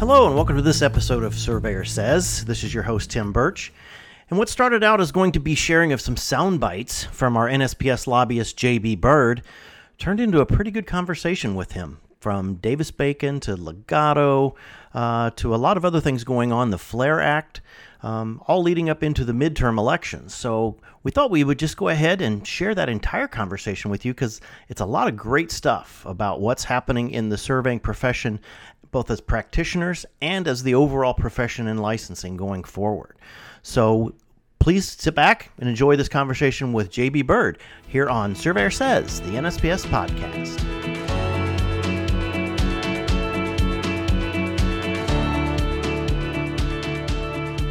Hello, and welcome to this episode of Surveyor Says. This is your host, Tim Burch. And what started out as going to be sharing of some sound bites from our NSPS lobbyist, J.B. Bird, turned into a pretty good conversation with him. From Davis Bacon to Ligado uh, to a lot of other things going on, the FLAIR Act, um, all leading up into the midterm elections. So we thought we would just go ahead and share that entire conversation with you because it's a lot of great stuff about what's happening in the surveying profession both as practitioners and as the overall profession in licensing going forward. So please sit back and enjoy this conversation with JB Bird here on Surveyor Says, the NSPS podcast.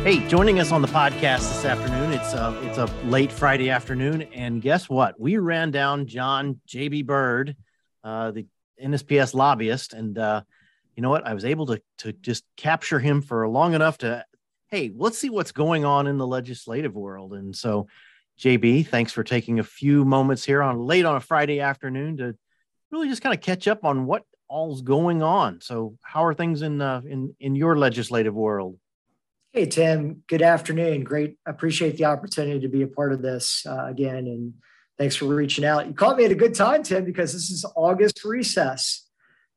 Hey, joining us on the podcast this afternoon. It's a it's a late Friday afternoon, and guess what? We ran down John JB Bird, uh, the NSPS lobbyist, and uh, you know what? I was able to to just capture him for long enough to, hey, let's see what's going on in the legislative world. And so, JB, thanks for taking a few moments here on late on a Friday afternoon to really just kind of catch up on what all's going on. So, how are things in uh, in in your legislative world? Hey Tim, good afternoon. Great, appreciate the opportunity to be a part of this uh, again, and thanks for reaching out. You caught me at a good time, Tim, because this is August recess,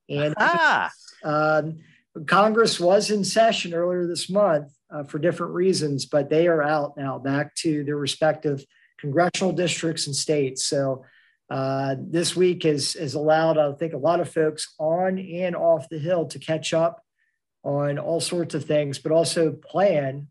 and ah. Um, Congress was in session earlier this month uh, for different reasons, but they are out now, back to their respective congressional districts and states. So uh, this week has, has allowed, I think, a lot of folks on and off the Hill to catch up on all sorts of things, but also plan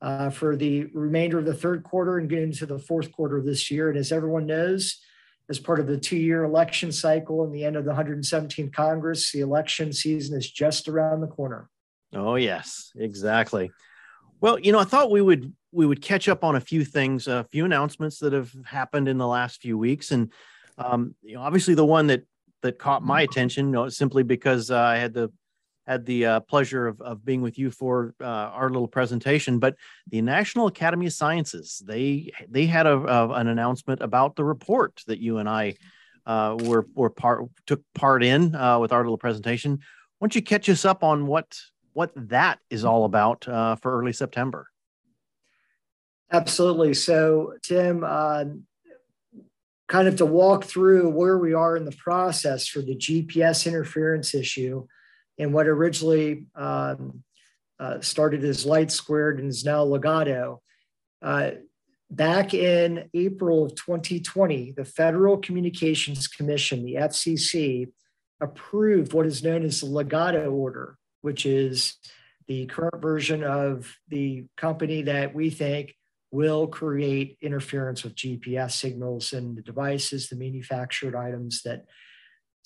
uh, for the remainder of the third quarter and get into the fourth quarter of this year. And as everyone knows, as part of the two year election cycle and the end of the 117th Congress. The election season is just around the corner. Oh, yes, exactly. Well, you know, I thought we would we would catch up on a few things, a few announcements that have happened in the last few weeks, and um, you know, obviously the one that that caught my attention, you know, simply because uh, I had the had the uh, pleasure of, of being with you for uh, our little presentation. But the National Academy of Sciences they they had a, a an announcement about the report that you and I uh, were were part took part in uh, with our little presentation. Why don't you catch us up on what what that is all about uh, for early September? Absolutely. So, Tim, uh, kind of to walk through where we are in the process for the GPS interference issue and what originally um, uh, started as LightSquared and is now Ligado. Uh, back in April of 2020, the Federal Communications Commission, the FCC, approved what is known as the Ligado order, which is the current version of the company that we think will create interference with GPS signals and the devices, the manufactured items that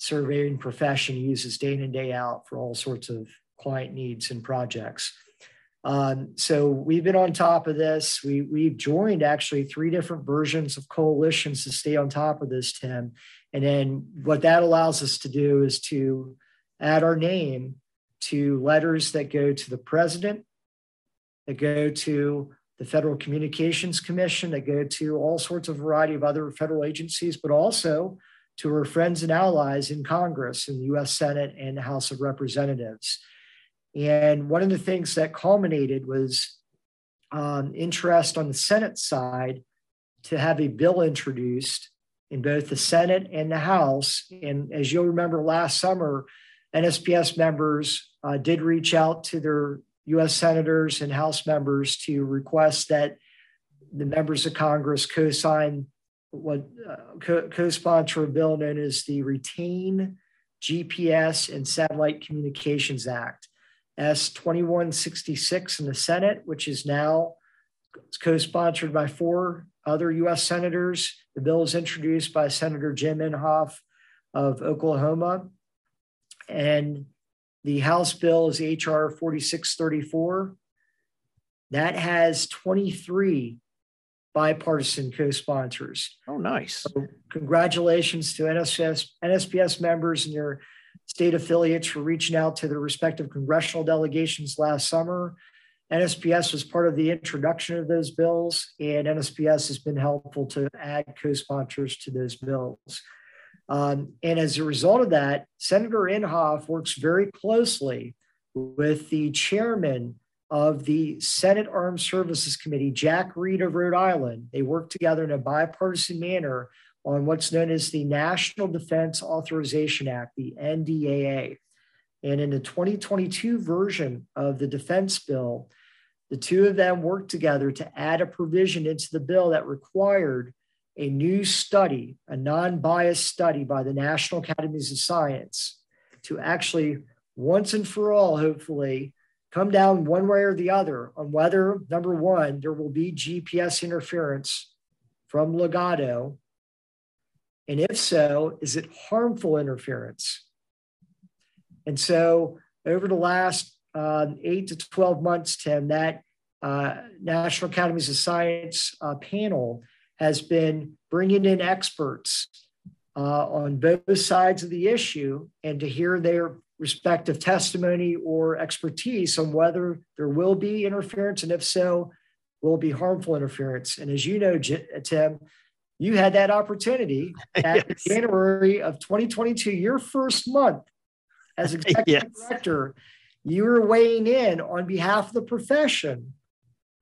surveying profession uses day in and day out for all sorts of client needs and projects. Um, so we've been on top of this. We we've joined actually three different versions of coalitions to stay on top of this, Tim. And then what that allows us to do is to add our name to letters that go to the president, that go to the Federal Communications Commission, that go to all sorts of variety of other federal agencies, but also to her friends and allies in Congress, in the US Senate and the House of Representatives. And one of the things that culminated was um, interest on the Senate side to have a bill introduced in both the Senate and the House. And as you'll remember last summer, NSPS members uh, did reach out to their US senators and House members to request that the members of Congress co sign what uh, co sponsor a bill known as the Retain GPS and Satellite Communications Act, S 2166 in the Senate, which is now co-sponsored by four other U.S. senators. The bill is introduced by Senator Jim Inhofe of Oklahoma. And the House bill is H.R. 4634. That has 23 bipartisan co-sponsors. Oh, nice. So congratulations to NSPS, NSPS members and their state affiliates for reaching out to their respective congressional delegations last summer. NSPS was part of the introduction of those bills, and NSPS has been helpful to add co-sponsors to those bills. Um, and as a result of that, Senator Inhofe works very closely with the chairman of the Senate Armed Services Committee, Jack Reed of Rhode Island. They work together in a bipartisan manner on what's known as the National Defense Authorization Act, the NDAA. And in the 2022 version of the defense bill, the two of them worked together to add a provision into the bill that required a new study, a non biased study by the National Academies of Science to actually, once and for all, hopefully, come down one way or the other on whether, number one, there will be GPS interference from Ligado. And if so, is it harmful interference? And so, over the last uh, eight to 12 months, Tim, that uh, National Academies of Science uh, panel has been bringing in experts uh, on both sides of the issue and to hear their respective testimony or expertise on whether there will be interference, and if so, will be harmful interference. And as you know, Tim, you had that opportunity at yes. January of 2022, your first month as executive yes. director. You were weighing in on behalf of the profession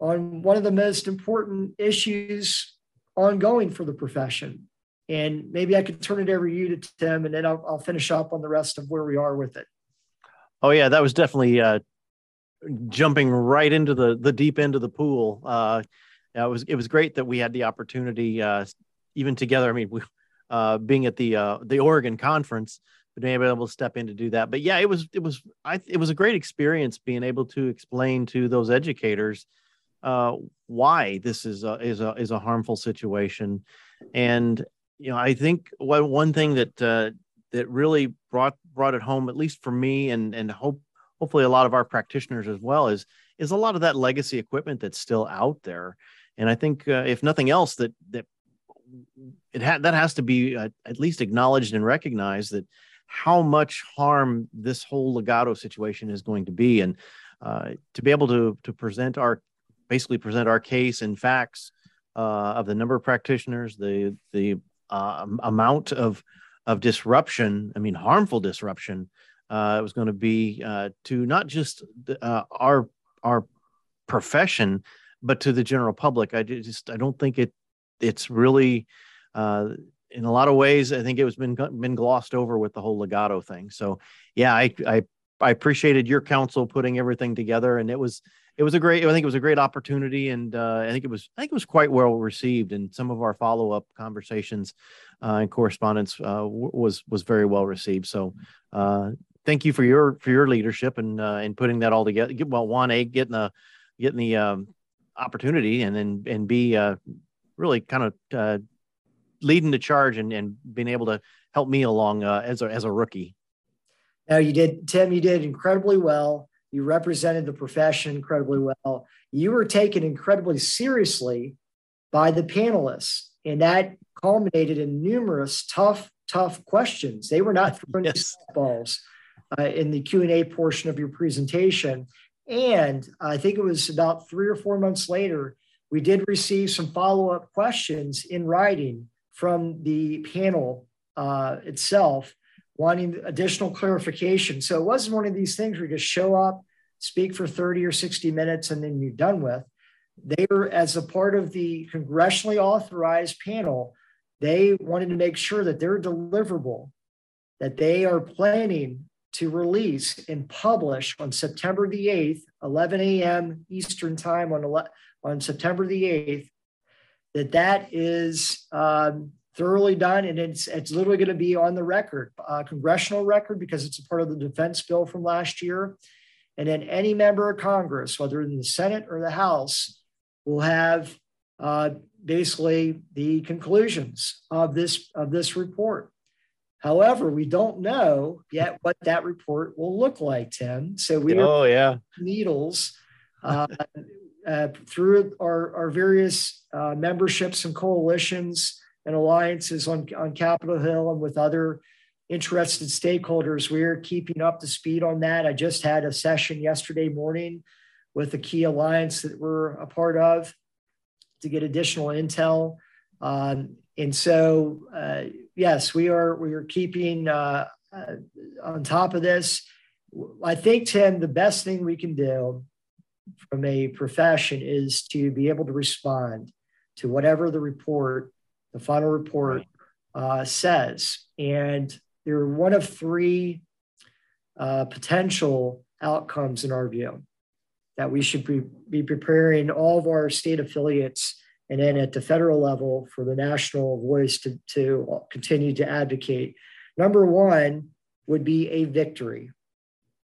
on one of the most important issues ongoing for the profession. And maybe I could turn it over to you to Tim, and then I'll, I'll finish up on the rest of where we are with it. Oh yeah, that was definitely uh, jumping right into the the deep end of the pool. Uh, it was it was great that we had the opportunity, uh, even together. I mean, we, uh, being at the uh, the Oregon conference, being able to step in to do that. But yeah, it was it was I it was a great experience being able to explain to those educators uh, why this is a, is a is a harmful situation, and you know I think one one thing that uh, that really brought brought it home, at least for me, and and hope hopefully a lot of our practitioners as well, is is a lot of that legacy equipment that's still out there, and I think uh, if nothing else, that that it had that has to be uh, at least acknowledged and recognized that how much harm this whole Ligado situation is going to be, and uh, to be able to to present our basically present our case and facts uh, of the number of practitioners, the the uh, amount of of disruption. I mean, harmful disruption. Uh, it was going to be uh, to not just uh, our our profession, but to the general public. I just I don't think it it's really uh, in a lot of ways. I think it was been been glossed over with the whole Ligado thing. So yeah, I I I appreciated your counsel putting everything together, and it was it was a great. I think it was a great opportunity, and uh, I think it was I think it was quite well received. And some of our follow up conversations uh, and correspondence uh, w- was was very well received. So uh, thank you for your for your leadership and uh, and putting that all together. Well, one a getting the getting the um, opportunity, and then and b uh, really kind of leading the charge and, and being able to help me along as a as a rookie. No, you did, Tim. You did incredibly well. You represented the profession incredibly well. You were taken incredibly seriously by the panelists, and that culminated in numerous tough, tough questions. They were not throwing yes. balls uh, in the Q and A portion of your presentation. And I think it was about three or four months later, we did receive some follow up questions in writing from the panel uh, itself wanting additional clarification. So it wasn't one of these things where you just show up, speak for 30 or 60 minutes, and then you're done with. They were, as a part of the congressionally authorized panel, they wanted to make sure that they're deliverable, that they are planning to release and publish on September the 8th, 11 a.m. Eastern time on, on September the 8th, that that is um, thoroughly done, and it's it's literally going to be on the record, uh, congressional record, because it's a part of the defense bill from last year. And then any member of Congress, whether in the Senate or the House, we'll have uh, basically the conclusions of this of this report. However, we don't know yet what that report will look like, Tim. So we oh yeah needles uh, uh, through our, our various uh, memberships and coalitions and alliances on, on Capitol Hill and with other interested stakeholders. We're keeping up to speed on that. I just had a session yesterday morning with a key alliance that we're a part of to get additional intel. Um, and so, uh, yes, we are we are keeping uh, uh, on top of this. I think Tim, the best thing we can do from a profession is to be able to respond to whatever the report, the final report, uh, says. And there are one of three uh, potential outcomes in our view that we should be, be preparing all of our state affiliates and then at the federal level for the national voice to, to continue to advocate. Number one would be a victory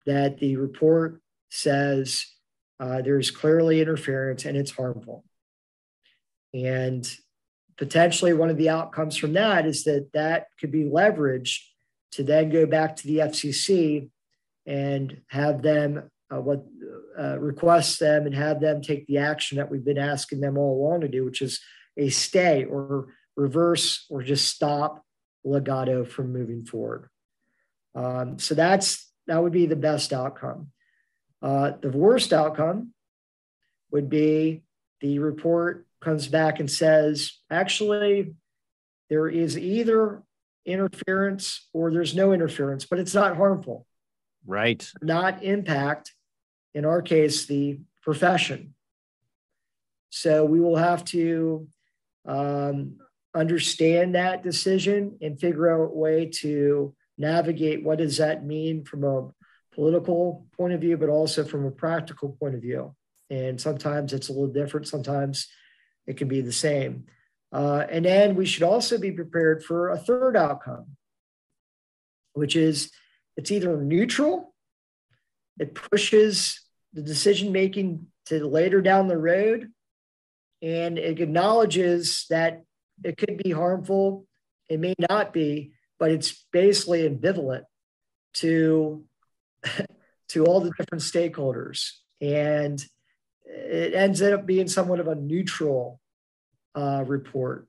that the report says uh, there's clearly interference and it's harmful. And potentially one of the outcomes from that is that that could be leveraged to then go back to the FCC and have them uh, what uh, request them and have them take the action that we've been asking them all along to do, which is a stay or reverse or just stop Ligado from moving forward. Um, so that's that would be the best outcome. Uh, the worst outcome would be the report comes back and says, actually, there is either interference or there's no interference, but it's not harmful. Right. Not impact, in our case, the profession. So we will have to um, understand that decision and figure out a way to navigate what does that mean from a political point of view, but also from a practical point of view. And sometimes it's a little different, sometimes it can be the same. Uh, and then we should also be prepared for a third outcome, which is it's either neutral, it pushes the decision making to later down the road, and it acknowledges that it could be harmful, it may not be, but it's basically ambivalent to to all the different stakeholders. And it ends up being somewhat of a neutral uh, report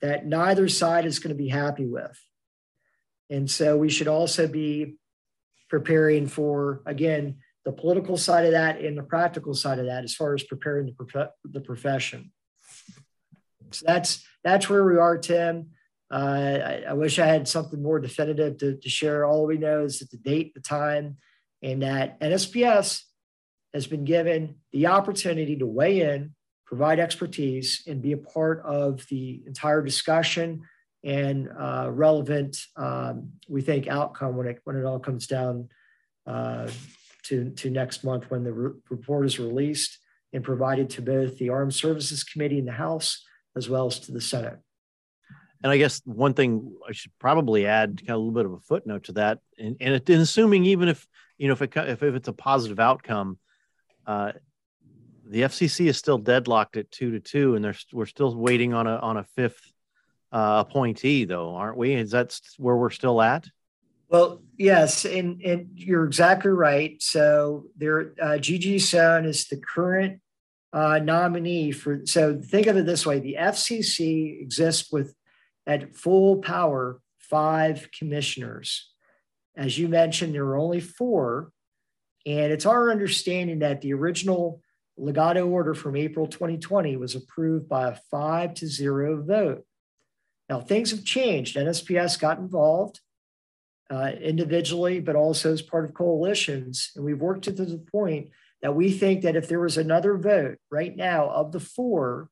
that neither side is going to be happy with. And so we should also be preparing for, again, the political side of that and the practical side of that as far as preparing the, prof- the profession. So that's that's where we are, Tim. Uh, I, I, wish I had something more definitive to, to share. All we know is that the date, the time, and that NSPS has been given the opportunity to weigh in, provide expertise, and be a part of the entire discussion and uh, relevant, um, we think, outcome when it when it all comes down uh, to to next month when the re- report is released and provided to both the Armed Services Committee in the House as well as to the Senate. And I guess one thing I should probably add, kind of a little bit of a footnote to that, and, and, it, and assuming even if you know if it if, if it's a positive outcome, uh, the FCC is still deadlocked at two to two, and we're still waiting on a on a fifth uh, appointee, though, aren't we? Is that where we're still at? Well, yes, and and you're exactly right. So there, uh, Gigi Sohn is the current uh, nominee for. So think of it this way: the FCC exists with at full power five commissioners. As you mentioned, there are only four. And it's our understanding that the original Ligado order from April 2020 was approved by a five to zero vote. Now, things have changed. NSPS got involved uh, individually, but also as part of coalitions. And we've worked to the point that we think that if there was another vote right now of the four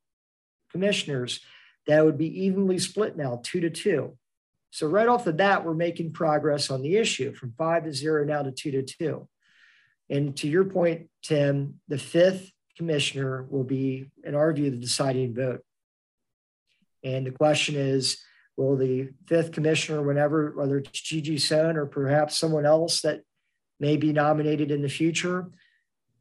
commissioners, that would be evenly split now, two to two. So right off the bat, we're making progress on the issue from five to zero now to two to two. And to your point, Tim, the fifth commissioner will be, in our view, the deciding vote. And the question is, will the fifth commissioner, whenever, whether it's Gigi Sohn or perhaps someone else that may be nominated in the future,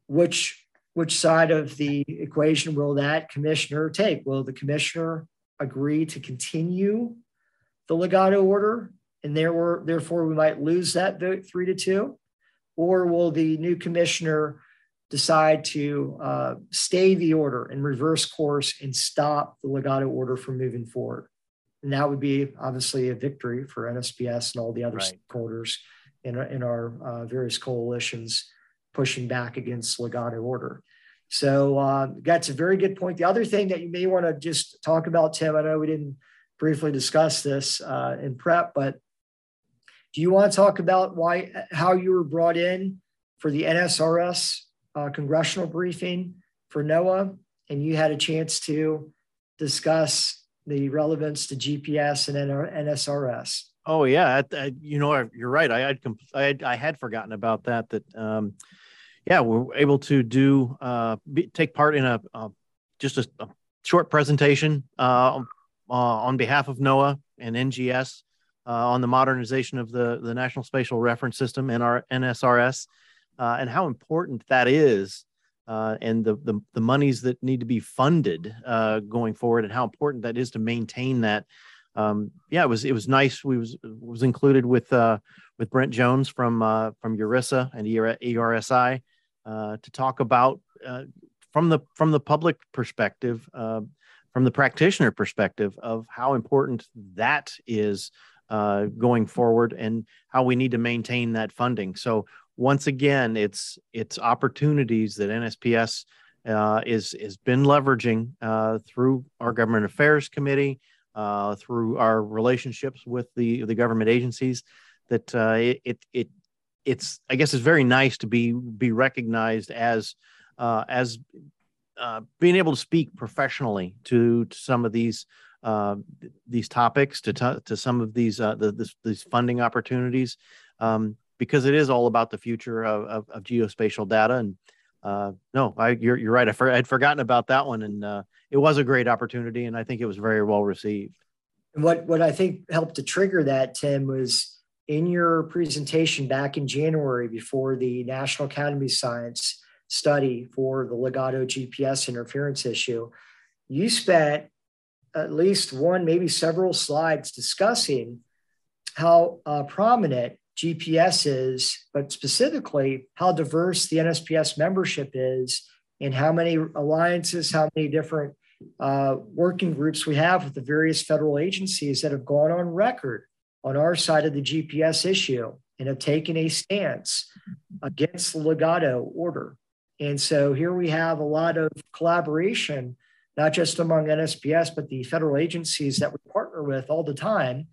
which which side of the equation will that commissioner take? Will the commissioner agree to continue the Ligado order, and there were, therefore we might lose that vote three to two? Or will the new commissioner decide to uh, stay the order and reverse course and stop the Ligado order from moving forward? And that would be obviously a victory for NSPS and all the other right. stakeholders in, in our uh, various coalitions pushing back against Ligado order. So uh, that's a very good point. The other thing that you may want to just talk about, Tim, I know we didn't briefly discuss this uh, in prep, but do you want to talk about why how you were brought in for the NSRS uh, congressional briefing for NOAA, and you had a chance to discuss the relevance to GPS and NSRS? Oh yeah, I, I, you know you're right. I had, I had I had forgotten about that. That um, yeah, we're able to do uh, be, take part in a uh, just a, a, short presentation uh, on behalf of NOAA and NGS on the modernization of the the National Spatial Reference System our NSRS, uh, and how important that is. and the, the the monies that need to be funded going forward, and how important that is to maintain that um, yeah, it was it was nice. We was was included with uh, with Brent Jones from uh, from Esri and Esri uh, to talk about uh, from the from the public perspective, uh, from the practitioner perspective of how important that is uh, going forward and how we need to maintain that funding. So once again, it's it's opportunities that NSPS is has been leveraging through our government affairs committee uh, through our relationships with the the government agencies that uh, it, it, it it's I guess it's very nice to be be recognized as uh, as uh, being able to speak professionally to, to some of these uh, these topics to t- to some of these uh, the, this, these funding opportunities um, because it is all about the future of, of, of geospatial data and uh, no, I, you're, you're right. I for, I'd forgotten about that one, and uh, it was a great opportunity, and I think it was very well received. And what what I think helped to trigger that, Tim, was in your presentation back in January before the National Academy of Science study for the Ligado GPS interference issue. You spent at least one, maybe several slides discussing how uh, prominent GPS is, but specifically how diverse the NSPS membership is and how many alliances, how many different uh, working groups we have with the various federal agencies that have gone on record on our side of the GPS issue and have taken a stance against the Ligado order. And so here we have a lot of collaboration, not just among NSPS, but the federal agencies that we partner with all the time.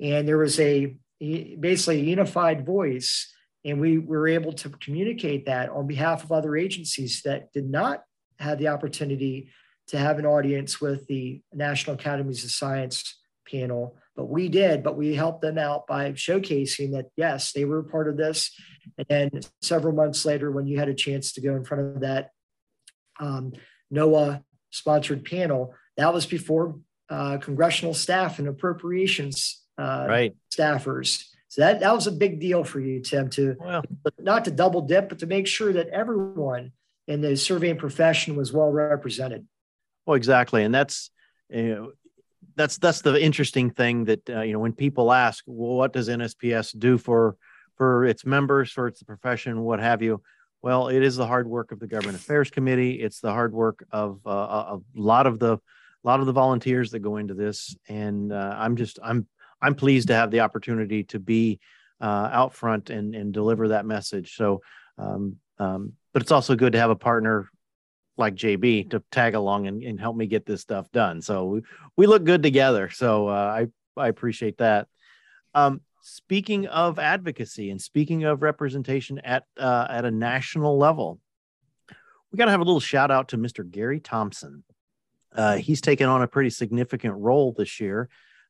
And there was a basically a unified voice. And we were able to communicate that on behalf of other agencies that did not have the opportunity to have an audience with the National Academies of Science panel, but we did. But we helped them out by showcasing that, yes, they were part of this. And then several months later, when you had a chance to go in front of that um, NOAA sponsored panel, that was before uh, congressional staff and appropriations uh, right. staffers. So that, that was a big deal for you, Tim, to well, not to double dip, but to make sure that everyone in the surveying profession was well represented. Well, exactly, and that's you know, that's that's the interesting thing that uh, you know when people ask, well, what does NSPS do for for its members, for its profession, what have you? Well, it is the hard work of the Government Affairs Committee. It's the hard work of uh, a lot of the a lot of the volunteers that go into this, and uh, I'm just I'm I'm pleased to have the opportunity to be uh, out front and, and deliver that message. So, um, um, but it's also good to have a partner like JB to tag along and, and help me get this stuff done. So we, we look good together. So uh, I, I appreciate that. Um, speaking of advocacy and speaking of representation at, uh, at a national level, we got to have a little shout out to Mr. Gary Thompson. Uh, he's taken on a pretty significant role this year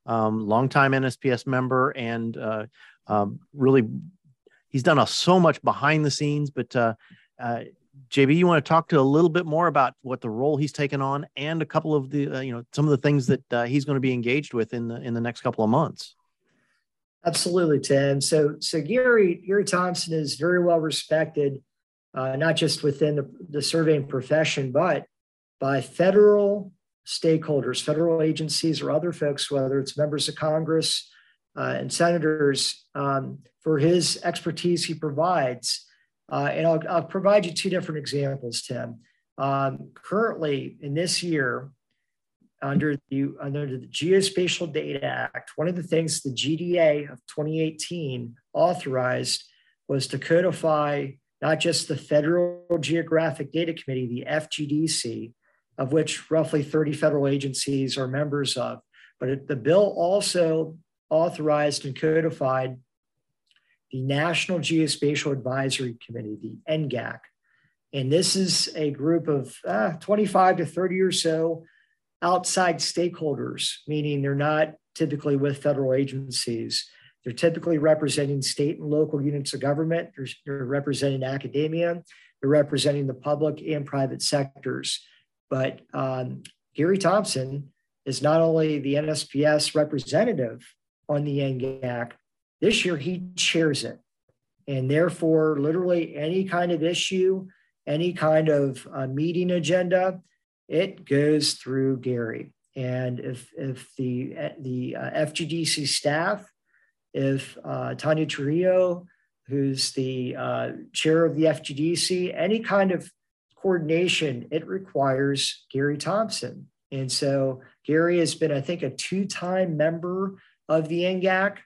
um, longtime NSPS member, and uh, um, really he's done a, so much behind the scenes. But uh, uh, JB, you want to talk to a little bit more about what the role he's taken on, and a couple of the uh, you know some of the things that he's going to be engaged with in the in the next couple of months. Absolutely, Tim. So so Gary Gary Thompson is very well respected uh, not just within the, the surveying profession, but by federal stakeholders, federal agencies, or other folks, whether it's members of Congress uh, and senators, um, for his expertise he provides. Uh, and I'll, I'll, provide you two different examples, Tim. Um, currently, in this year, under the under the Geospatial Data Act, one of the things the GDA of 2018 authorized was to codify not just the Federal Geographic Data Committee, the FGDC, of which roughly 30 federal agencies are members of, but it, the bill also authorized and codified the National Geospatial Advisory Committee, the NGAC. And this is a group of uh, 25 to 30 or so outside stakeholders, meaning they're not typically with federal agencies. They're typically representing state and local units of government. They're, they're, representing academia. They're representing the public and private sectors. But um, Gary Thompson is not only the NSPS representative on the NGAC, this year he chairs it. And therefore, literally any kind of issue, any kind of uh, meeting agenda, it goes through Gary. And if, if the, the uh, FGDC staff, if uh, Tanya Trujillo, who's the uh, chair of the FGDC, any kind of coordination, it requires Gary Thompson. And so Gary has been, I think, a two time member of the NGAC,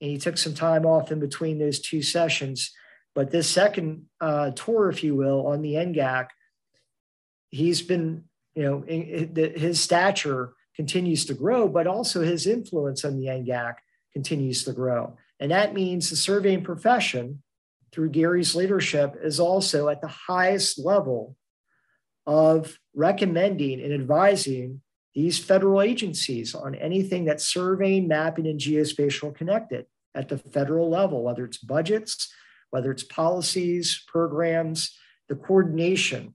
and he took some time off in between those two sessions. But this second uh, tour, if you will, on the NGAC, he's been you know, his stature continues to grow, but also his influence on the NGAC continues to grow. And that means the surveying profession, through Gary's leadership, is also at the highest level of recommending and advising these federal agencies on anything that's surveying, mapping, and geospatial connected at the federal level, whether it's budgets, whether it's policies, programs, the coordination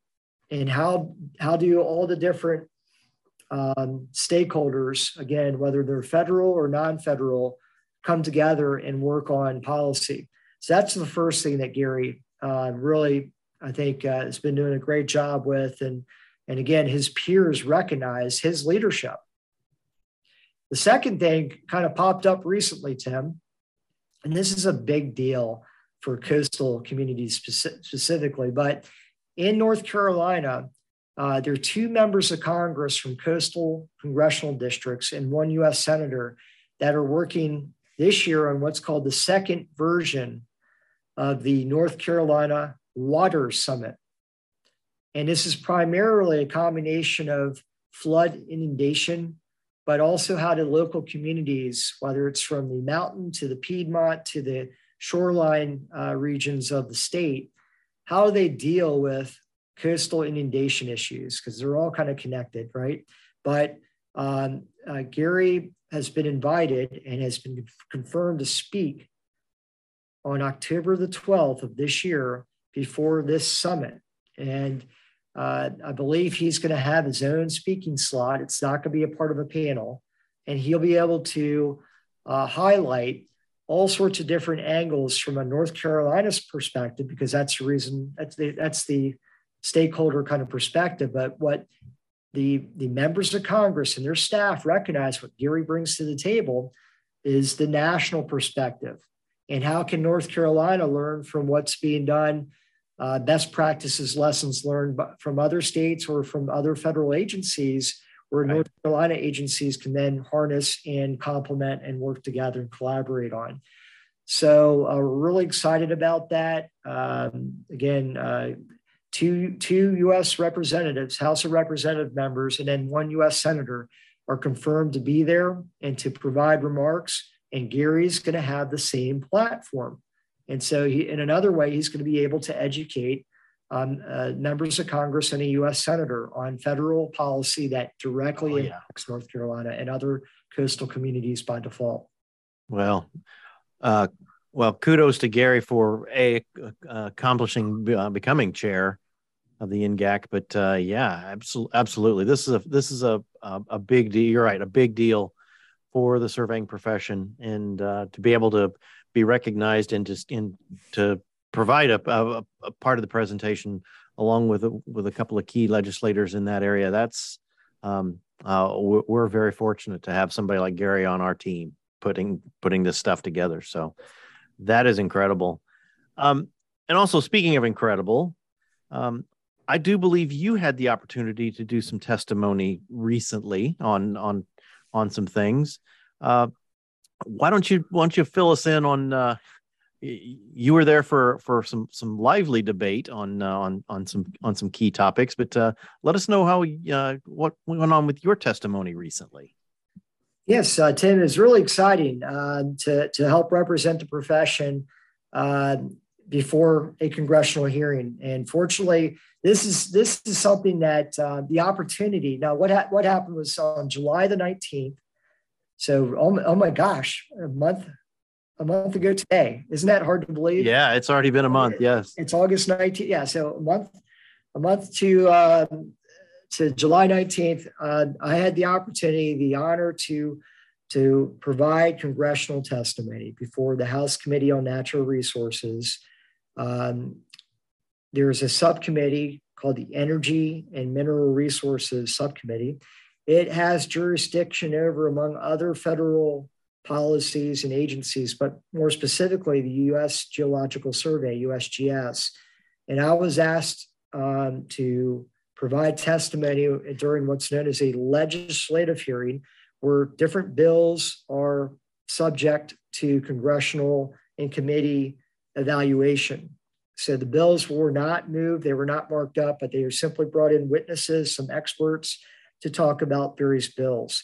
and how how do all the different um, stakeholders, again, whether they're federal or non-federal, come together and work on policy. So that's the first thing that Gary uh, really, I think, uh, has been doing a great job with, and and again, his peers recognize his leadership. The second thing kind of popped up recently, Tim, and this is a big deal for coastal communities specifically, but in North Carolina, uh, there are two members of Congress from coastal congressional districts and one US Senator that are working this year on what's called the second version of the North Carolina Water Summit. And this is primarily a combination of flood inundation, but also how do local communities, whether it's from the mountain to the Piedmont to the shoreline uh, regions of the state, how they deal with coastal inundation issues because they're all kind of connected, right? But um, uh, Gary has been invited and has been confirmed to speak on October the 12th of this year before this summit. And uh, I believe he's going to have his own speaking slot. It's not going to be a part of a panel. And he'll be able to uh, highlight all sorts of different angles from a North Carolina's perspective, because that's the reason that's the that's the stakeholder kind of perspective. But what the the members of Congress and their staff recognize what Gary brings to the table is the national perspective. And how can North Carolina learn from what's being done, uh, best practices, lessons learned from other states or from other federal agencies where right. North Carolina agencies can then harness and complement and work together and collaborate on. So uh, we're really excited about that. Um, again, uh, two, two U.S. representatives, House of Representative members, and then one U.S. Senator are confirmed to be there and to provide remarks. And Gary's going to have the same platform. And so, he, in another way, he's going to be able to educate um, uh, members of Congress and a U.S. senator on federal policy that directly oh, yeah. impacts North Carolina and other coastal communities by default. Well, uh, well, kudos to Gary for a uh, accomplishing uh, becoming chair of the NGAC. But uh, yeah, absolutely, absolutely, this is a this is a, a, a big deal. You're right, a big deal for the surveying profession, and uh, to be able to be recognized and to in to provide a, a, a, part of the presentation along with a, with a couple of key legislators in that area. That's um, uh, we're, very fortunate to have somebody like Gary on our team putting putting this stuff together. So that is incredible. Um, and also speaking of incredible, um, I do believe you had the opportunity to do some testimony recently on on on some things. Uh, why don't you why don't you fill us in on uh, you were there for for some some lively debate on uh, on on some on some key topics, but uh, let us know how uh, what went on with your testimony recently. Yes, uh, Tim it's really exciting uh, to to help represent the profession uh, before a congressional hearing, and fortunately, this is this is something that the opportunity. Now, what ha- what happened was on July the nineteenth. So, oh, oh my gosh, a month a month ago today. Isn't that hard to believe? Yeah, it's already been a month. Yes, it's August 19th. Yeah, so a month, a month to uh, to July 19th. Uh, I had the opportunity, the honor to to provide congressional testimony before the House Committee on Natural Resources. Um, there's a subcommittee called the Energy and Mineral Resources Subcommittee. It has jurisdiction over, among other federal policies and agencies, but more specifically, the US Geological Survey, USGS. And I was asked um, to provide testimony during what's known as a legislative hearing, where different bills are subject to congressional and committee evaluation. So the bills were not moved, they were not marked up, but they were simply brought in witnesses, some experts to talk about various bills.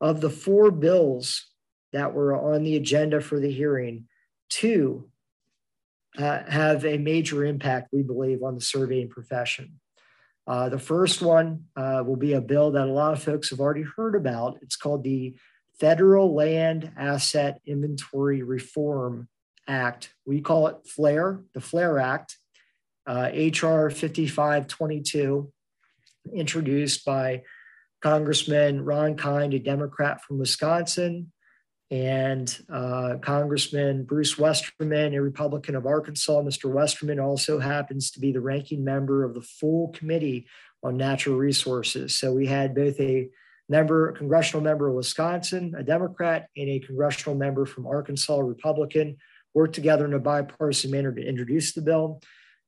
Of the four bills that were on the agenda for the hearing to uh, have a major impact, we believe, on the surveying profession. Uh, the first one uh, will be a bill that a lot of folks have already heard about. It's called the Federal Land Asset Inventory Reform Act. We call it FLAIR, the FLAIR Act, HR uh, 5522, introduced by Congressman Ron Kind, a Democrat from Wisconsin, and uh, Congressman Bruce Westerman, a Republican of Arkansas. Mr. Westerman also happens to be the ranking member of the full committee on natural resources. So we had both a member, a congressional member of Wisconsin, a Democrat, and a congressional member from Arkansas, a Republican, work together in a bipartisan manner to introduce the bill.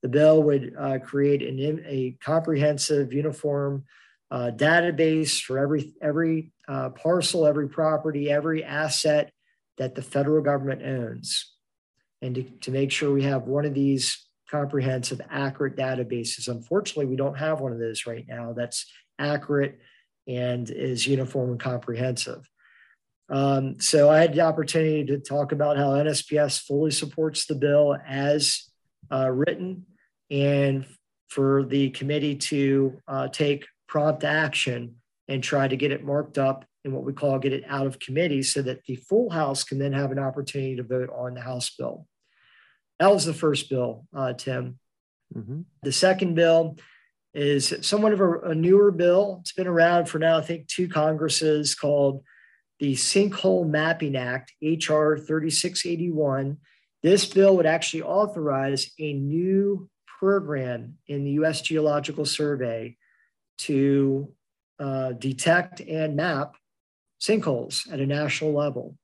The bill would uh, create an, a comprehensive, uniform uh, database for every every uh, parcel, every property, every asset that the federal government owns, and to, to make sure we have one of these comprehensive, accurate databases. Unfortunately, we don't have one of those right now that's accurate and is uniform and comprehensive. Um, so I had the opportunity to talk about how NSPS fully supports the bill as uh, written and for the committee to uh, take prompt action and try to get it marked up in what we call get it out of committee so that the full House can then have an opportunity to vote on the House bill. That was the first bill, uh, Tim. Mm-hmm. The second bill is somewhat of a, a, newer bill. It's been around for now, I think, two Congresses called the Sinkhole Mapping Act, H.R. 3681. This bill would actually authorize a new program in the U.S. Geological Survey to uh, detect and map sinkholes at a national level.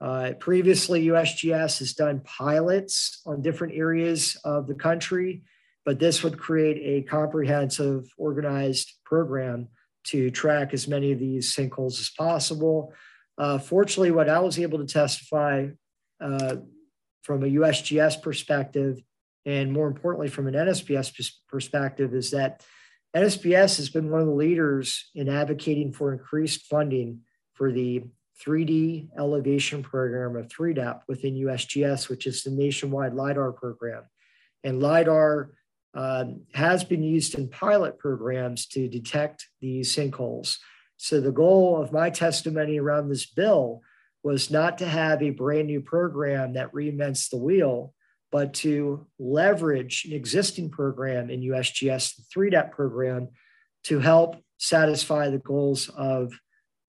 Uh, previously, USGS has done pilots on different areas of the country, but this would create a comprehensive, organized program to track as many of these sinkholes as possible. Uh, fortunately, what I was able to testify uh, from a USGS perspective, and more importantly, from an NSPS perspective, is that NSPS has been one of the leaders in advocating for increased funding for the 3D elevation program of 3DEP within USGS, which is the nationwide LIDAR program. And LIDAR uh, has been used in pilot programs to detect these sinkholes. So the goal of my testimony around this bill was not to have a brand new program that reinvents the wheel, but to leverage an existing program in USGS, the 3DEP program, to help satisfy the goals of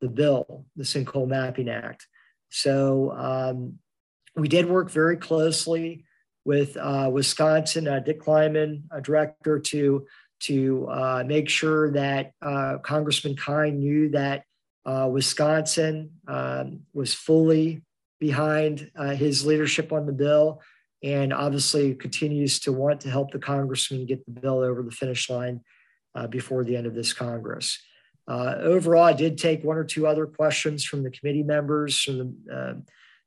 the bill, the Sinkhole Mapping Act. So um, we did work very closely with uh, Wisconsin, uh, Dick Kleiman, a director, to to uh, make sure that uh, Congressman Kind knew that uh, Wisconsin um, was fully behind uh, his leadership on the bill, and obviously continues to want to help the congressman get the bill over the finish line uh, before the end of this Congress. Uh, overall, I did take one or two other questions from the committee members, from the, uh,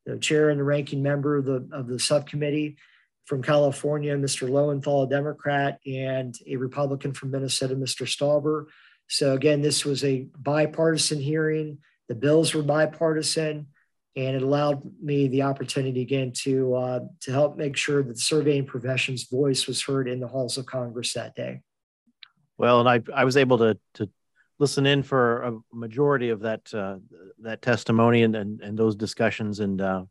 the chair and the ranking member of the, of the subcommittee from California, Mr. Lowenthal, a Democrat, and a Republican from Minnesota, Mr. Stauber. So again, this was a bipartisan hearing. The bills were bipartisan, and it allowed me the opportunity again to uh, to help make sure that the surveying profession's voice was heard in the halls of Congress that day. Well, and I I was able to to listen in for a majority of that uh, that testimony and, and and those discussions and uh,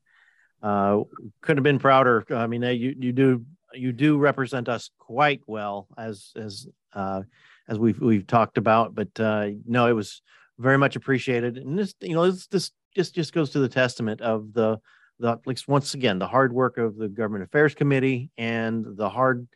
uh, couldn't have been prouder. I mean, you you do you do represent us quite well as as uh, as we've we've talked about. But uh, no, it was very much appreciated, and this you know this this just just goes to the testament of the the like once again the hard work of the government affairs committee and the hard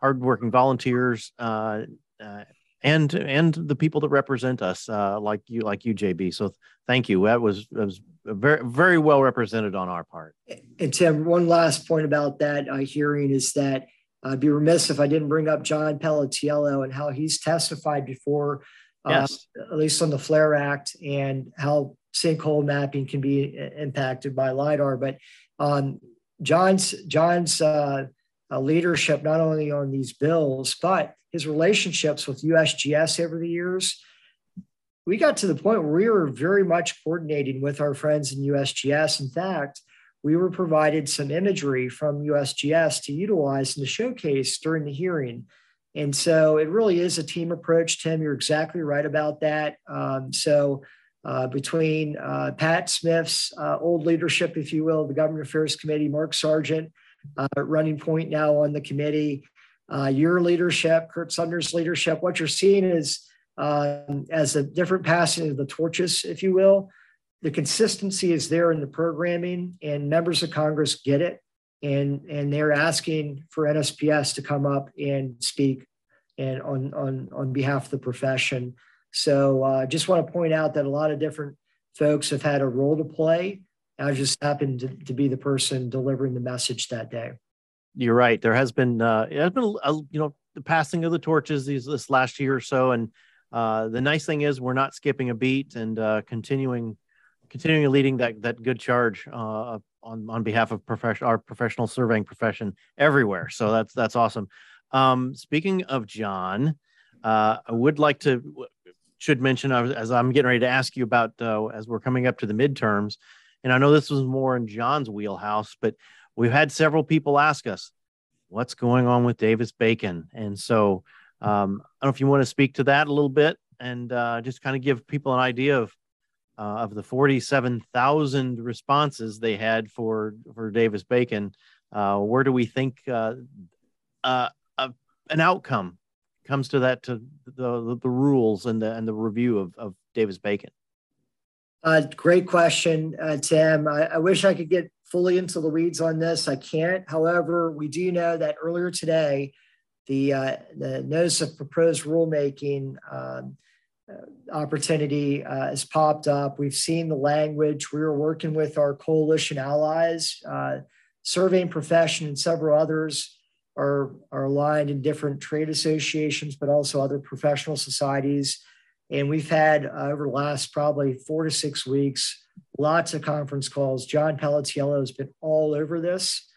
hardworking volunteers uh, uh, and and the people that represent us, uh, like you, like you, JB. So thank you. That was that was very very well represented on our part. And Tim, one last point about that uh, hearing is that I'd be remiss if I didn't bring up John Palatiello and how he's testified before, uh, yes. at least on the FLAIR Act, and how sinkhole mapping can be impacted by lidar. But um, John's John's uh, uh, leadership not only on these bills but his relationships with USGS over the years, we got to the point where we were very much coordinating with our friends in USGS. In fact, we were provided some imagery from USGS to utilize and to showcase during the hearing. And so it really is a team approach, Tim. You're exactly right about that. Um, so uh, between uh, Pat Smith's uh, old leadership, if you will, the Government Affairs Committee, Mark Sargent, uh, running point now on the committee, uh, your leadership, Kurt Sumner's leadership, what you're seeing is um, as a different passing of the torches, if you will. The consistency is there in the programming, and members of Congress get it, and and they're asking for NSPS to come up and speak, and on on on behalf of the profession. So I uh, just want to point out that a lot of different folks have had a role to play. I just happened to, to be the person delivering the message that day you're right. There has been uh, it has been a, you know the passing of the torches these this last year or so, and uh, the nice thing is we're not skipping a beat and uh, continuing continuing leading that that good charge uh, on on behalf of profession our professional surveying profession everywhere. So that's that's awesome. Um, speaking of John, uh, I would like to should mention as I'm getting ready to ask you about uh, as we're coming up to the midterms, and I know this was more in John's wheelhouse, but we've had several people ask us, what's going on with Davis Bacon? And so um, I don't know if you want to speak to that a little bit and uh, just kind of give people an idea of uh, of the 47,000 responses they had for for Davis Bacon. Uh, where do we think uh, uh, an outcome comes to that to the, the, the rules and the and the review of, of Davis Bacon? Uh, great question, Tim. I, I wish I could get fully into the weeds on this. I can't. However, we do know that earlier today, the, uh, the notice of proposed rulemaking um, uh, opportunity uh, has popped up. We've seen the language. We are working with our coalition allies, uh, surveying profession, and several others are, are aligned in different trade associations, but also other professional societies. And we've had uh, over the last probably four to six weeks lots of conference calls. John Palatiello has been all over this,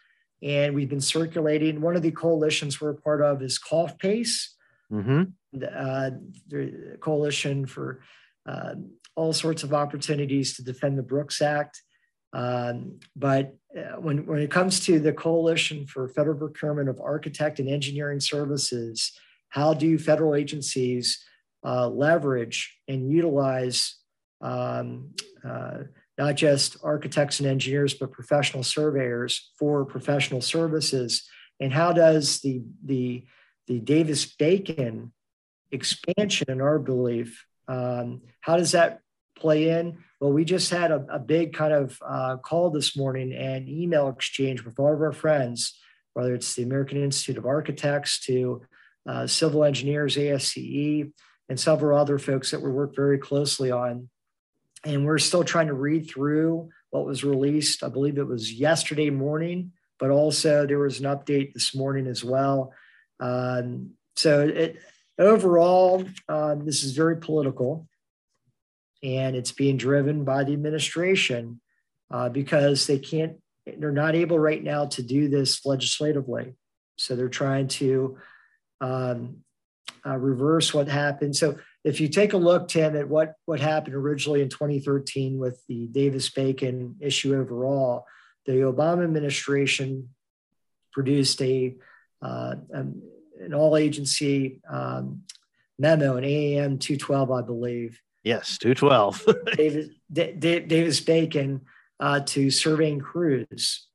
and we've been circulating. One of the coalitions we're a part of is COFPAES, mm-hmm. uh, the coalition for uh, all sorts of opportunities to defend the Brooks Act. Um, but uh, when, when it comes to the Coalition for Federal Procurement of Architect and Engineering Services, how do federal agencies uh, leverage and utilize um, uh, not just architects and engineers, but professional surveyors for professional services. And how does the, the, the Davis Bacon expansion, in our belief, um, how does that play in? Well, we just had a, a big kind of uh, call this morning and email exchange with all of our friends whether it's the American Institute of Architects to uh, civil engineers, ASCE, and several other folks that we work very closely on. And we're still trying to read through what was released. I believe it was yesterday morning, but also there was an update this morning as well. Um, so it, overall, um, this is very political and it's being driven by the administration uh, because they can't, they're not able right now to do this legislatively. So they're trying to um, uh, reverse what happened. So if you take a look, Tim, at what, what happened originally in 2013 with the Davis Bacon issue overall, the Obama administration produced a uh, um, an all agency um, memo, an AAM 212, I believe. Yes, 212. Davis, D- D- Davis Bacon uh, to surveying crews.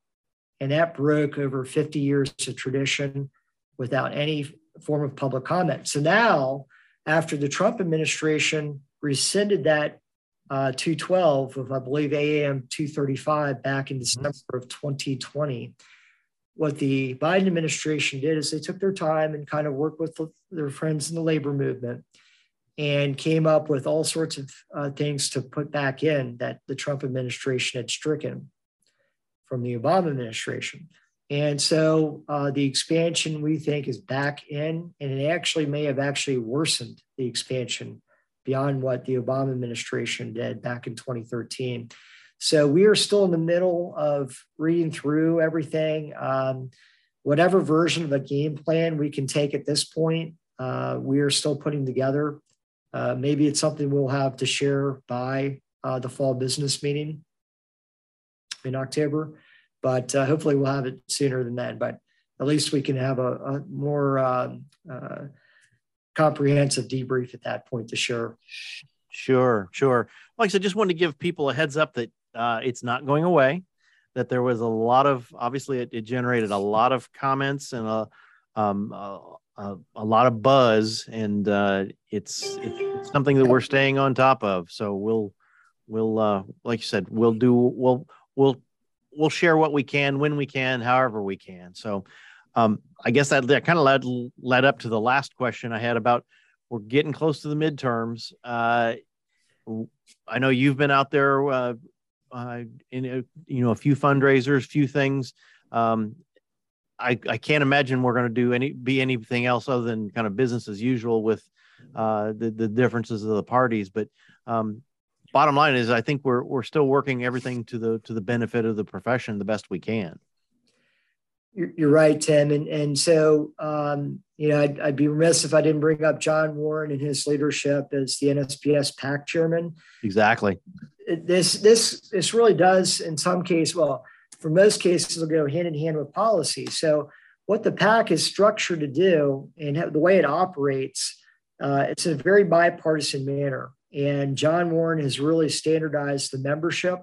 And that broke over 50 years of tradition without any form of public comment. So now, after the Trump administration rescinded that uh, 212 of, I believe, AAM 235 back in December of 2020, what the Biden administration did is they took their time and kind of worked with their friends in the labor movement and came up with all sorts of uh, things to put back in that the Trump administration had stricken from the Obama administration. And so uh, the expansion we think is back in, and it actually may have actually worsened the expansion beyond what the Obama administration did back in 2013. So we are still in the middle of reading through everything. Um, whatever version of a game plan we can take at this point, uh, we are still putting together. Uh, maybe it's something we'll have to share by uh, the fall business meeting in October, but uh, hopefully we'll have it sooner than then. But at least we can have a, a more um, uh, comprehensive debrief at that point to share. Sure, sure. Like I said, just wanted to give people a heads up that uh, it's not going away. That there was a lot of obviously it, it generated a lot of comments and a um, a, a, lot of buzz, and uh, it's, it's something that we're staying on top of. So we'll we'll uh, like you said, we'll do we'll we'll we'll share what we can when we can, however we can. So um, I guess that, that kind of led led up to the last question I had about we're getting close to the midterms. Uh, I know you've been out there uh, uh, in a, you know a few fundraisers, few things. Um, I I can't imagine we're going to do any be anything else other than kind of business as usual with uh, the the differences of the parties. But um, bottom line is, I think we're we're still working everything to the to the benefit of the profession the best we can. You're right, Tim, and and so um, you know I'd, I'd, be remiss if I didn't bring up John Warren and his leadership as the NSPS PAC chairman. Exactly. This this this really does, in some case well, for most cases, will go hand in hand with policy. So what the PAC is structured to do and the way it operates, uh, it's in a very bipartisan manner. And John Warren has really standardized the membership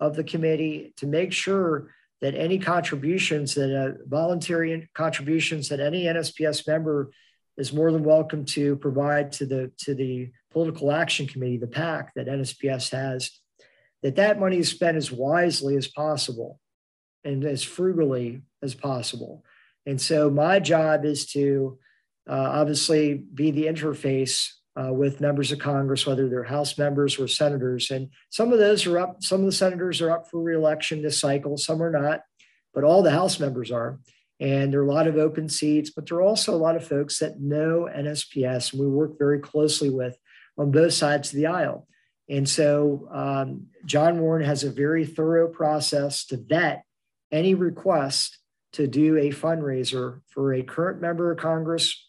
of the committee to make sure that any contributions that uh, voluntary contributions that any NSPS member is more than welcome to provide to the to the political action committee, the PAC that NSPS has, that that money is spent as wisely as possible and as frugally as possible. And so my job is to uh, obviously be the interface uh, with members of Congress, whether they're House members or senators. And some of those are up, some of the senators are up for reelection this cycle, some are not, but all the House members are. And there are a lot of open seats, but there are also a lot of folks that know NSPS and we work very closely with on both sides of the aisle. And so um, John Warren has a very thorough process to vet any request to do a fundraiser for a current member of Congress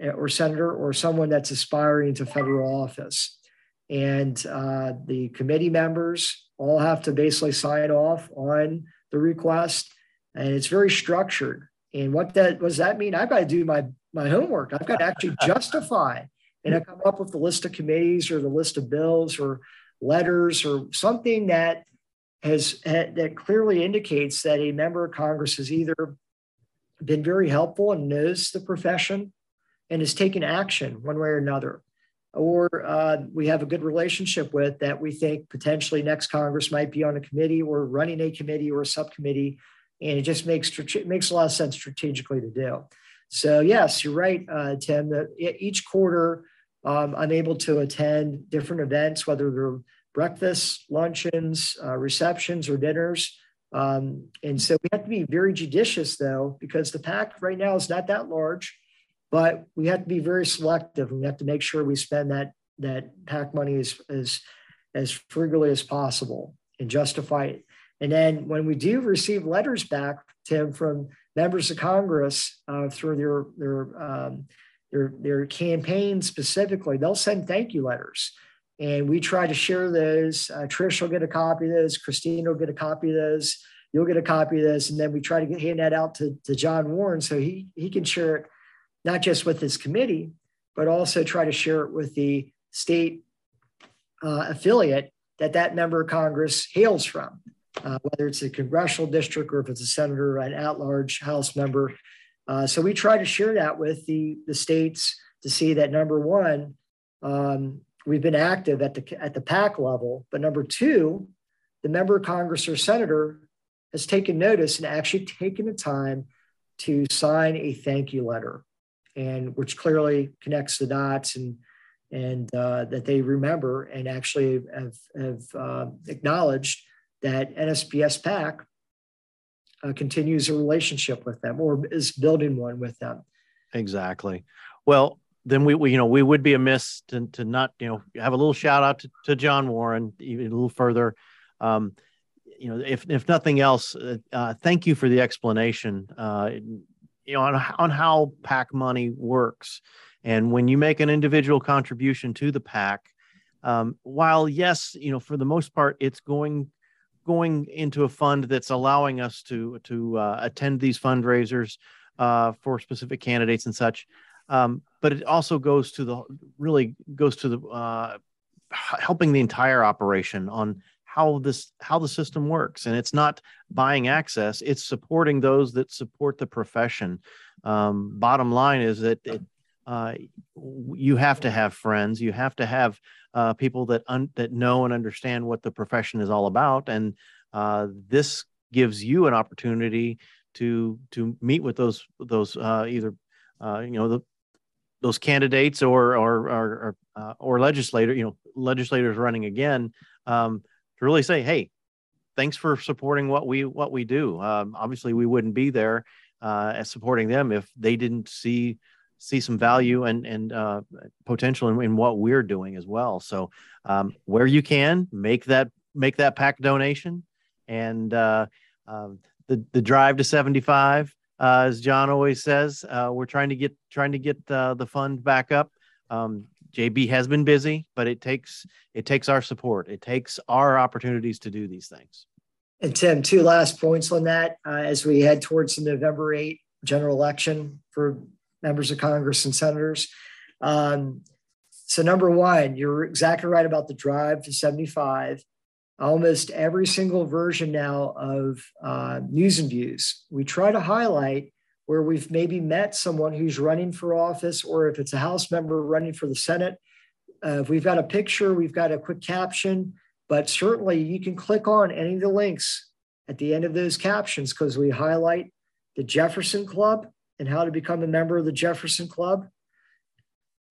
eh, or senator or someone that's aspiring to federal office. And uh, the committee members all have to basically sign off on the request. And it's very structured. And what that what does that mean? I've got to do my my homework. I've got to actually justify and I come up with the list of committees or the list of bills or letters or something that has that clearly indicates that a member of Congress has either been very helpful and knows the profession and has taken action one way or another, or uh, we have a good relationship with that we think potentially next Congress might be on a committee or running a committee or a subcommittee and it just makes makes a lot of sense strategically to do. So yes, you're right, uh, Tim. That each quarter um, I'm able to attend different events, whether they're breakfasts, luncheons, uh, receptions, or dinners. Um, and so we have to be very judicious, though, because the PAC right now is not that large, but we have to be very selective. We have to make sure we spend that that PAC money as as as frugally as possible and justify it. And then when we do receive letters back, Tim, from members of Congress uh, through their their um, their their campaign specifically, they'll send thank you letters. And we try to share those. Uh, Trish will get a copy of those. Christine will get a copy of those. You'll get a copy of this. And then we try to get, hand that out to, to John Warren so he, he can share it not just with his committee, but also try to share it with the state uh, affiliate that that member of Congress hails from, uh, whether it's a congressional district or if it's a senator or an at-large House member. Uh, so we try to share that with the, the states to see that number one, um, we've been active at the at the PAC level, but number two, the member of Congress or senator has taken notice and actually taken the time to sign a thank you letter, and which clearly connects the dots and and uh, that they remember and actually have, have uh, acknowledged that NSPS PAC uh, continues a relationship with them or is building one with them. Exactly. Well, then we, we, you know we would be amiss to, to not you know have a little shout out to, to John Warren even a little further. Um, you know, if if nothing else, uh, uh, thank you for the explanation. Uh, you know, on, on how PAC money works, and when you make an individual contribution to the PAC, um, while yes, you know, for the most part, it's going going into a fund that's allowing us to to uh, attend these fundraisers uh, for specific candidates and such. Um, but it also goes to the really goes to the uh, helping the entire operation on how this how the system works. And it's not buying access it's supporting those that support the profession. Um, bottom line is that it, uh, you have to have friends you have to have uh, people that un- that know and understand what the profession is all about. And uh, this gives you an opportunity to to meet with those those uh, either uh, you know the those candidates or or or or, uh, or legislator, you know, legislators running again, um, to really say, hey, thanks for supporting what we what we do. Um, obviously, we wouldn't be there uh, as supporting them if they didn't see see some value and and uh, potential in, in, what we're doing as well. So um, where you can make that make that PAC donation and uh, um, the the drive to 75 uh, as John always says, uh, we're trying to get trying to get uh, the fund back up. Um, JB has been busy, but it takes it takes our support. It takes our opportunities to do these things. And Tim, two last points on that uh, as we head towards the November 8 general election for members of Congress and senators. Um, so, number one, you're exactly right about the drive to 75 almost every single version now of uh, news and views. We try to highlight where we've maybe met someone who's running for office, or if it's a House member running for the Senate. Uh, if we've got a picture, we've got a quick caption, but certainly you can click on any of the links at the end of those captions because we highlight the Jefferson Club and how to become a member of the Jefferson Club.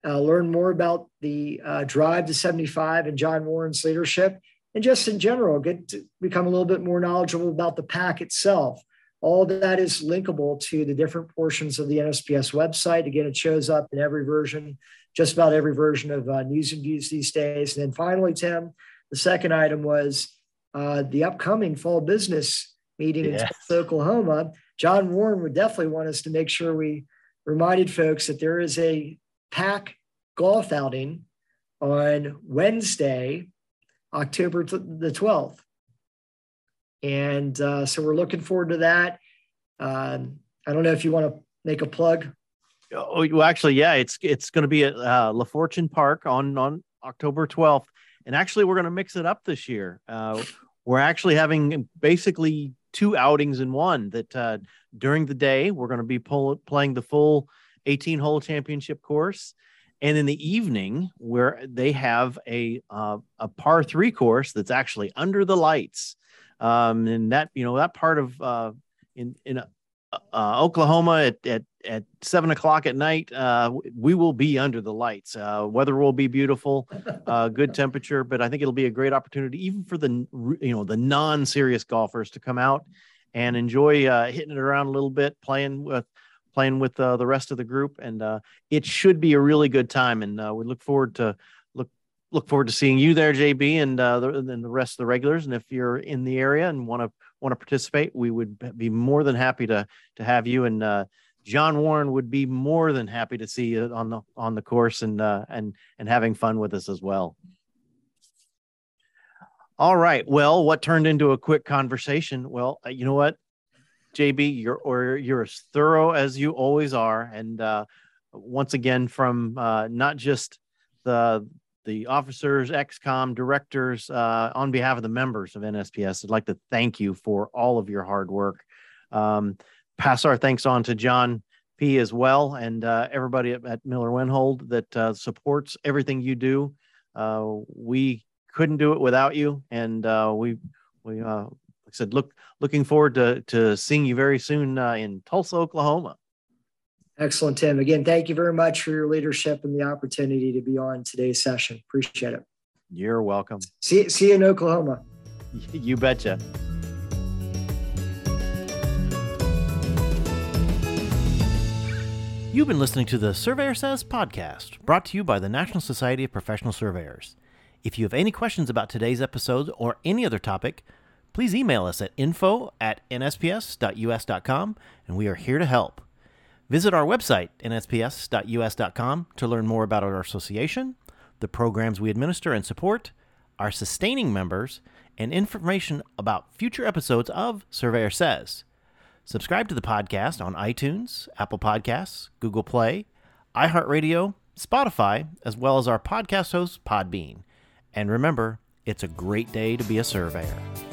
Uh, learn more about the uh, Drive to 75 and John Warren's leadership and just in general, get to become a little bit more knowledgeable about the PAC itself. All that is linkable to the different portions of the NSPS website. Again, it shows up in every version, just about every version of uh, news and views these days. And then finally, Tim, the second item was uh, the upcoming fall business meeting in Oklahoma. John Warren would definitely want us to make sure we reminded folks that there is a PAC golf outing on Wednesday, October the 12th. And uh, so we're looking forward to that. Um, I don't know if you want to make a plug. Oh, well, actually, yeah, it's it's going to be at uh, LaFortune Park on on October 12th, and actually, we're going to mix it up this year. Uh, we're actually having basically two outings in one. That uh, during the day, we're going to be pull, playing the full 18 hole championship course, and in the evening where they have a uh, a par three course that's actually under the lights um, and that you know that part of uh, in in uh, uh, Oklahoma at, at at seven o'clock at night, uh, we will be under the lights. Uh, weather will be beautiful, uh, good temperature, but I think it'll be a great opportunity, even for the you know the non-serious golfers, to come out and enjoy uh, hitting it around a little bit, playing with playing with uh, the rest of the group, and uh, it should be a really good time. And we look forward to look look forward to seeing you there, JB, and the, and the rest of the regulars. And if you're in the area and want to want to participate, we would be more than happy to to have you and John Warren would be more than happy to see you on the on the course and uh, and and having fun with us as well. All right. Well, what turned into a quick conversation? Well, uh, you know what, JB, you're or you're as thorough as you always are, and uh, once again, from uh, not just the the officers, XCOM directors, uh, on behalf of the members of NSPS, I'd like to thank you for all of your hard work. Um, pass our thanks on to John P as well and uh, everybody at, at Miller Wenhold that uh, supports everything you do. Uh, we couldn't do it without you, and we we I said, look looking forward to to seeing you very soon uh, in Tulsa, Oklahoma. Excellent, Tim. Again, thank you very much for your leadership and the opportunity to be on today's session. Appreciate it. You're welcome. See, see you in Oklahoma. You betcha. You've been listening to the Surveyor Says podcast, brought to you by the National Society of Professional Surveyors. If you have any questions about today's episode or any other topic, please email us at info at nsps.us.com and we are here to help. Visit our website, nsps.us.com, to learn more about our association, the programs we administer and support, our sustaining members, and information about future episodes of Surveyor Says. Subscribe to the podcast on iTunes, Apple Podcasts, Google Play, iHeartRadio, Spotify, as well as our podcast host, Podbean. And remember, it's a great day to be a surveyor.